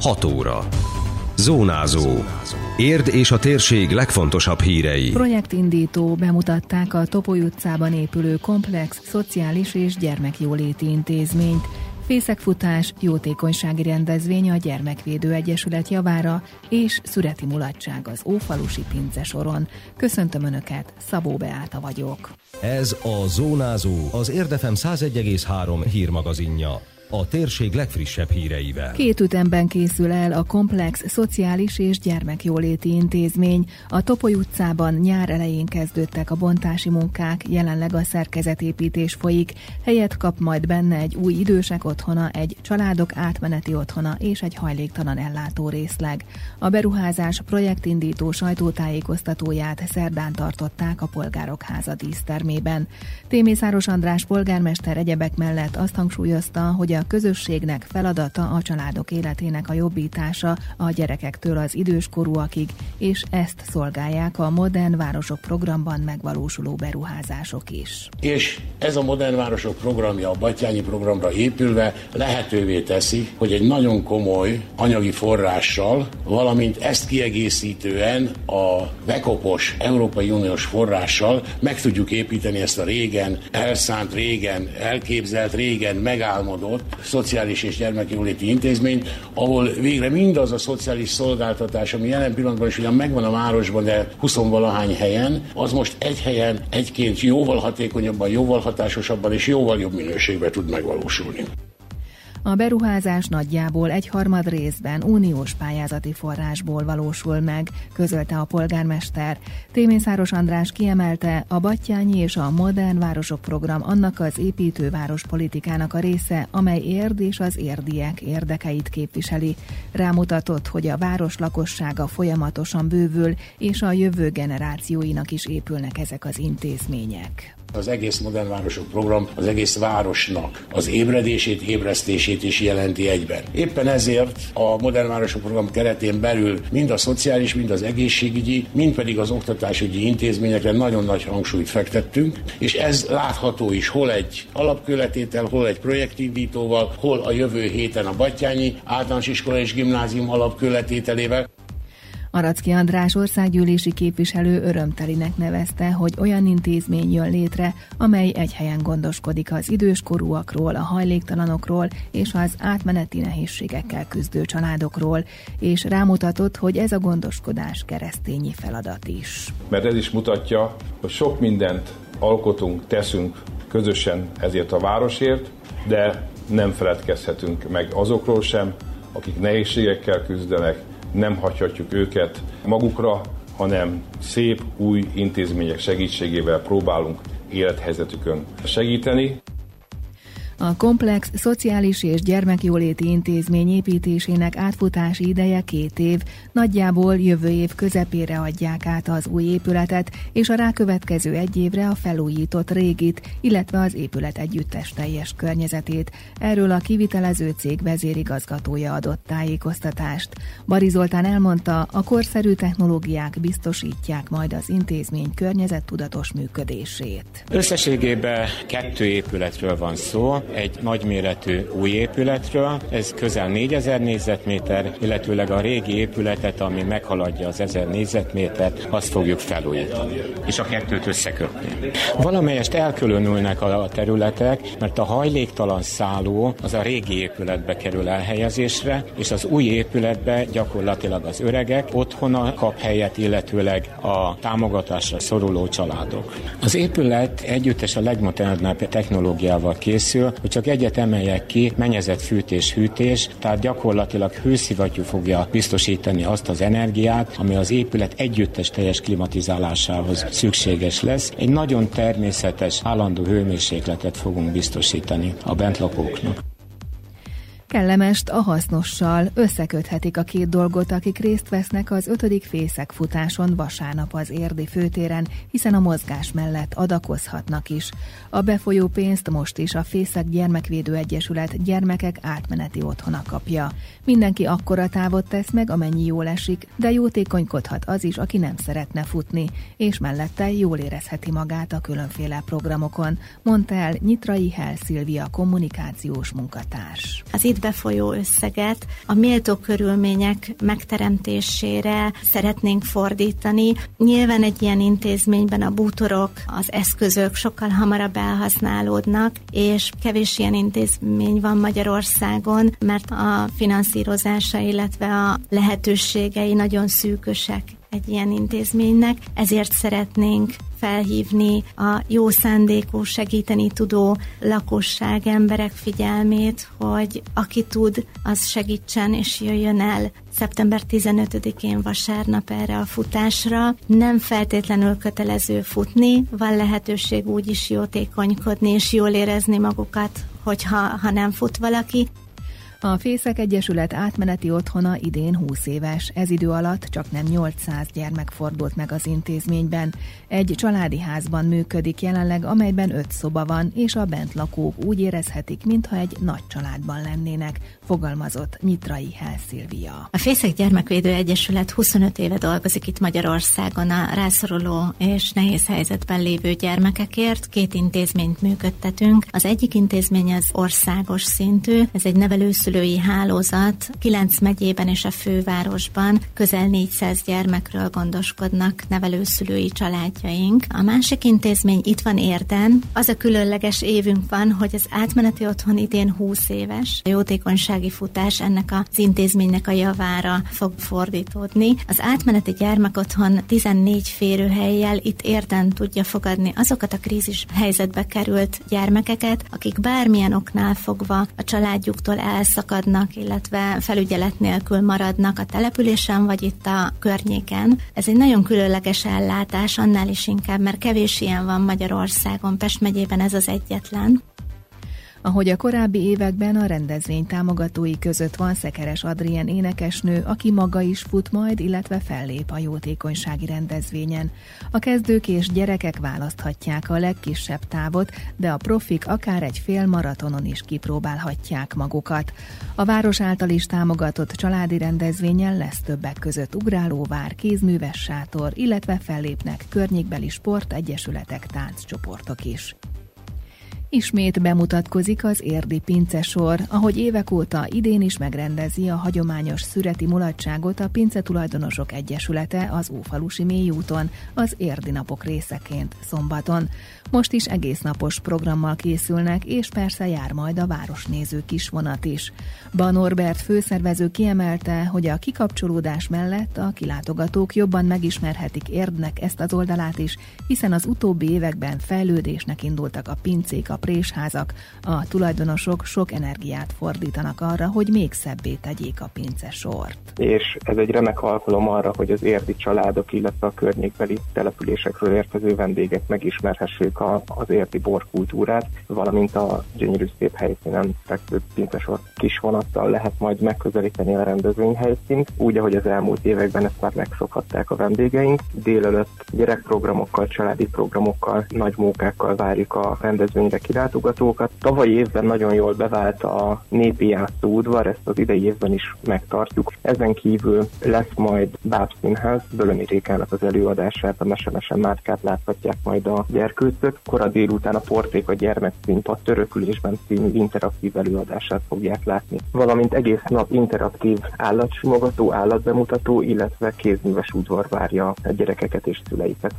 6 óra. Zónázó. Érd és a térség legfontosabb hírei. Projektindító bemutatták a Topoly utcában épülő komplex szociális és gyermekjóléti intézményt. Fészekfutás, jótékonysági rendezvény a Gyermekvédő Egyesület javára és szüreti mulatság az Ófalusi Pince soron. Köszöntöm Önöket, Szabó Beáta vagyok. Ez a Zónázó, az Érdefem 101,3 hírmagazinja a térség legfrissebb híreivel. Két ütemben készül el a Komplex Szociális és Gyermekjóléti Intézmény. A Topoly utcában nyár elején kezdődtek a bontási munkák, jelenleg a szerkezetépítés folyik. Helyet kap majd benne egy új idősek otthona, egy családok átmeneti otthona és egy hajléktalan ellátó részleg. A beruházás projektindító sajtótájékoztatóját szerdán tartották a Polgárok Háza dísztermében. Témészáros András polgármester egyebek mellett azt hangsúlyozta, hogy a a közösségnek feladata a családok életének a jobbítása a gyerekektől az időskorúakig, és ezt szolgálják a Modern Városok programban megvalósuló beruházások is. És ez a Modern Városok programja a Batyányi programra épülve lehetővé teszi, hogy egy nagyon komoly anyagi forrással, valamint ezt kiegészítően a bekopos Európai Uniós forrással meg tudjuk építeni ezt a régen elszánt, régen elképzelt, régen megálmodott szociális és gyermekjóléti intézményt, ahol végre mindaz a szociális szolgáltatás, ami jelen pillanatban is ugyan megvan a városban, de 20 valahány helyen, az most egy helyen egyként jóval hatékonyabban, jóval hatásosabban és jóval jobb minőségben tud megvalósulni. A beruházás nagyjából egy harmad részben uniós pályázati forrásból valósul meg, közölte a polgármester. Témészáros András kiemelte, a Battyányi és a Modern Városok Program annak az építőváros politikának a része, amely érd és az érdiek érdekeit képviseli. Rámutatott, hogy a város lakossága folyamatosan bővül, és a jövő generációinak is épülnek ezek az intézmények. Az egész Modern Városok program az egész városnak az ébredését, ébresztését is jelenti egyben. Éppen ezért a Modern Városok program keretén belül mind a szociális, mind az egészségügyi, mind pedig az oktatásügyi intézményekre nagyon nagy hangsúlyt fektettünk, és ez látható is hol egy alapköletétel, hol egy projektindítóval, hol a jövő héten a Battyányi általános iskola és gimnázium alapköletételével. Aracki András országgyűlési képviselő örömtelinek nevezte, hogy olyan intézmény jön létre, amely egy helyen gondoskodik az időskorúakról, a hajléktalanokról és az átmeneti nehézségekkel küzdő családokról, és rámutatott, hogy ez a gondoskodás keresztényi feladat is. Mert ez is mutatja, hogy sok mindent alkotunk, teszünk közösen ezért a városért, de nem feledkezhetünk meg azokról sem, akik nehézségekkel küzdenek, nem hagyhatjuk őket magukra, hanem szép új intézmények segítségével próbálunk élethelyzetükön segíteni. A komplex szociális és gyermekjóléti intézmény építésének átfutási ideje két év, nagyjából jövő év közepére adják át az új épületet, és a rákövetkező egy évre a felújított régit, illetve az épület együttes teljes környezetét. Erről a kivitelező cég vezérigazgatója adott tájékoztatást. Bari Zoltán elmondta, a korszerű technológiák biztosítják majd az intézmény környezettudatos működését. Összességében kettő épületről van szó egy nagyméretű új épületről, ez közel 4000 négyzetméter, illetőleg a régi épületet, ami meghaladja az 1000 négyzetmétert, azt fogjuk felújítani, és a kettőt összekötni. Valamelyest elkülönülnek a területek, mert a hajléktalan szálló az a régi épületbe kerül elhelyezésre, és az új épületbe gyakorlatilag az öregek otthona kap helyet, illetőleg a támogatásra szoruló családok. Az épület együttes a legmodernebb technológiával készül, hogy csak egyet emeljek ki, mennyezett fűtés, hűtés, tehát gyakorlatilag hőszivattyú fogja biztosítani azt az energiát, ami az épület együttes teljes klimatizálásához szükséges lesz. Egy nagyon természetes, állandó hőmérsékletet fogunk biztosítani a bentlakóknak. Kellemest a hasznossal összeköthetik a két dolgot, akik részt vesznek az ötödik fészek futáson vasárnap az érdi főtéren, hiszen a mozgás mellett adakozhatnak is. A befolyó pénzt most is a Fészek Gyermekvédő Egyesület gyermekek átmeneti otthona kapja. Mindenki akkora távot tesz meg, amennyi jól esik, de jótékonykodhat az is, aki nem szeretne futni, és mellette jól érezheti magát a különféle programokon, mondta el Nyitrai Hel Szilvia kommunikációs munkatárs. Az befolyó összeget a méltó körülmények megteremtésére szeretnénk fordítani. Nyilván egy ilyen intézményben a bútorok, az eszközök sokkal hamarabb elhasználódnak, és kevés ilyen intézmény van Magyarországon, mert a finanszírozása, illetve a lehetőségei nagyon szűkösek egy ilyen intézménynek, ezért szeretnénk felhívni a jó szándékú, segíteni tudó lakosság, emberek figyelmét, hogy aki tud, az segítsen és jöjjön el szeptember 15-én vasárnap erre a futásra. Nem feltétlenül kötelező futni, van lehetőség úgy is jótékonykodni és jól érezni magukat, hogyha ha nem fut valaki. A Fészek Egyesület átmeneti otthona idén 20 éves. Ez idő alatt csak nem 800 gyermek fordult meg az intézményben. Egy családi házban működik jelenleg, amelyben öt szoba van, és a bent lakók úgy érezhetik, mintha egy nagy családban lennének, fogalmazott Nyitrai Helszilvia. A Fészek Gyermekvédő Egyesület 25 éve dolgozik itt Magyarországon a rászoruló és nehéz helyzetben lévő gyermekekért. Két intézményt működtetünk. Az egyik intézmény az országos szintű, ez egy nevelőszülő szülői hálózat 9 megyében és a fővárosban közel 400 gyermekről gondoskodnak nevelőszülői családjaink. A másik intézmény itt van Érden. Az a különleges évünk van, hogy az átmeneti otthon idén 20 éves. A jótékonysági futás ennek az intézménynek a javára fog fordítódni. Az átmeneti gyermekotthon 14 férőhelyjel itt Érden tudja fogadni azokat a krízis helyzetbe került gyermekeket, akik bármilyen oknál fogva a családjuktól elszakadnak elszakadnak, illetve felügyelet nélkül maradnak a településen vagy itt a környéken. Ez egy nagyon különleges ellátás, annál is inkább, mert kevés ilyen van Magyarországon, Pest megyében ez az egyetlen. Ahogy a korábbi években a rendezvény támogatói között van Szekeres Adrien énekesnő, aki maga is fut majd, illetve fellép a jótékonysági rendezvényen. A kezdők és gyerekek választhatják a legkisebb távot, de a profik akár egy fél maratonon is kipróbálhatják magukat. A város által is támogatott családi rendezvényen lesz többek között ugrálóvár, kézműves sátor, illetve fellépnek környékbeli sportegyesületek, tánccsoportok is. Ismét bemutatkozik az érdi pincesor, ahogy évek óta idén is megrendezi a hagyományos szüreti mulatságot a Pince Tulajdonosok Egyesülete az Ófalusi mélyúton, az érdi napok részeként szombaton. Most is egész napos programmal készülnek, és persze jár majd a városnéző kisvonat is. Ban Norbert főszervező kiemelte, hogy a kikapcsolódás mellett a kilátogatók jobban megismerhetik érdnek ezt az oldalát is, hiszen az utóbbi években fejlődésnek indultak a pincék, a présházak, a tulajdonosok sok energiát fordítanak arra, hogy még szebbé tegyék a pince sort. És ez egy remek alkalom arra, hogy az érdi családok, illetve a környékbeli településekről érkező vendégek megismerhessék a, az érdi borkultúrát, valamint a gyönyörű szép helyszínen fekvő pincesor kis vonattal lehet majd megközelíteni a rendezvényhelyszínt, úgy, ahogy az elmúlt években ezt már megszokhatták a vendégeink. Délelőtt gyerekprogramokkal, családi programokkal, nagy mókákkal várjuk a rendezvényre kilátogatókat. Tavalyi évben nagyon jól bevált a népi játszóudvar, ezt az idei évben is megtartjuk. Ezen kívül lesz majd bábszínház, Bölömi Rékának az előadását, a Mesemesen Márkát láthatják majd a gyerkőcök. Kora délután a Porték a gyermekszint a törökülésben című interaktív előadását fogják látni. Valamint egész nap interaktív állatsimogató, állatbemutató, illetve kézműves udvar várja a gyerekeket és szüleiket.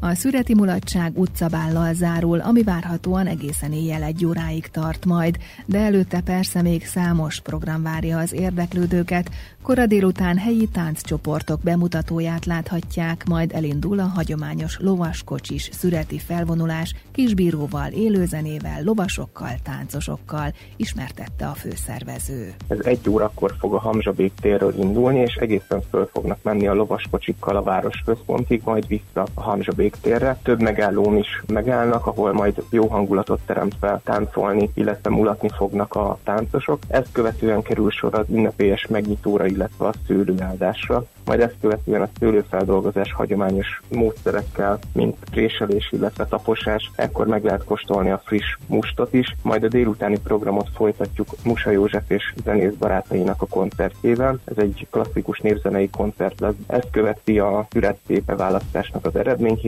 A szüreti mulatság utcabállal zárul, ami várhatóan egészen éjjel egy óráig tart majd, de előtte persze még számos program várja az érdeklődőket. Kora délután helyi tánccsoportok bemutatóját láthatják, majd elindul a hagyományos lovaskocsis szüreti felvonulás kisbíróval, élőzenével, lovasokkal, táncosokkal, ismertette a főszervező. Ez egy órakor fog a Hamzsabék térről indulni, és egészen föl fognak menni a lovaskocsikkal a városközpontig, majd vissza a Hamzsabék térre. Több megállón is megállnak, ahol majd jó hangulatot teremtve táncolni, illetve mulatni fognak a táncosok. Ezt követően kerül sor az ünnepélyes megnyitóra, illetve a szőlőáldásra. majd ezt követően a szőlőfeldolgozás hagyományos módszerekkel, mint préselés, illetve taposás, ekkor meg lehet kóstolni a friss mustot is, majd a délutáni programot folytatjuk Musa József és zenész barátainak a koncertjével. Ez egy klasszikus népzenei koncert lesz. Ezt követi a születszépe választásnak az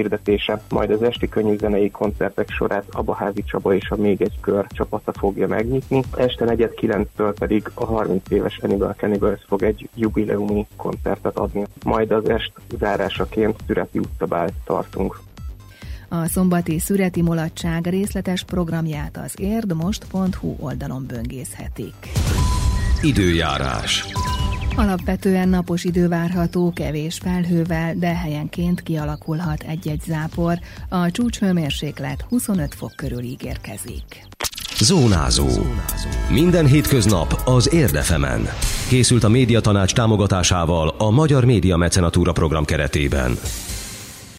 eredményhirdetése, majd az esti könnyűzenei koncertek sorát Abaházi Csaba és a Még egy kör csapata fogja megnyitni. Este negyed kilenctől pedig a 30 éves Hannibal Cannibals fog egy jubileumi koncertet adni. Majd az est zárásaként Szüreti utcabált tartunk. A szombati szüreti mulatság részletes programját az érdmost.hu oldalon böngészhetik. Időjárás. Alapvetően napos idő várható, kevés felhővel, de helyenként kialakulhat egy-egy zápor. A csúcshőmérséklet 25 fok körül ígérkezik. Zónázó. Minden hétköznap az Érdefemen. Készült a médiatanács támogatásával a Magyar Média Mecenatúra program keretében.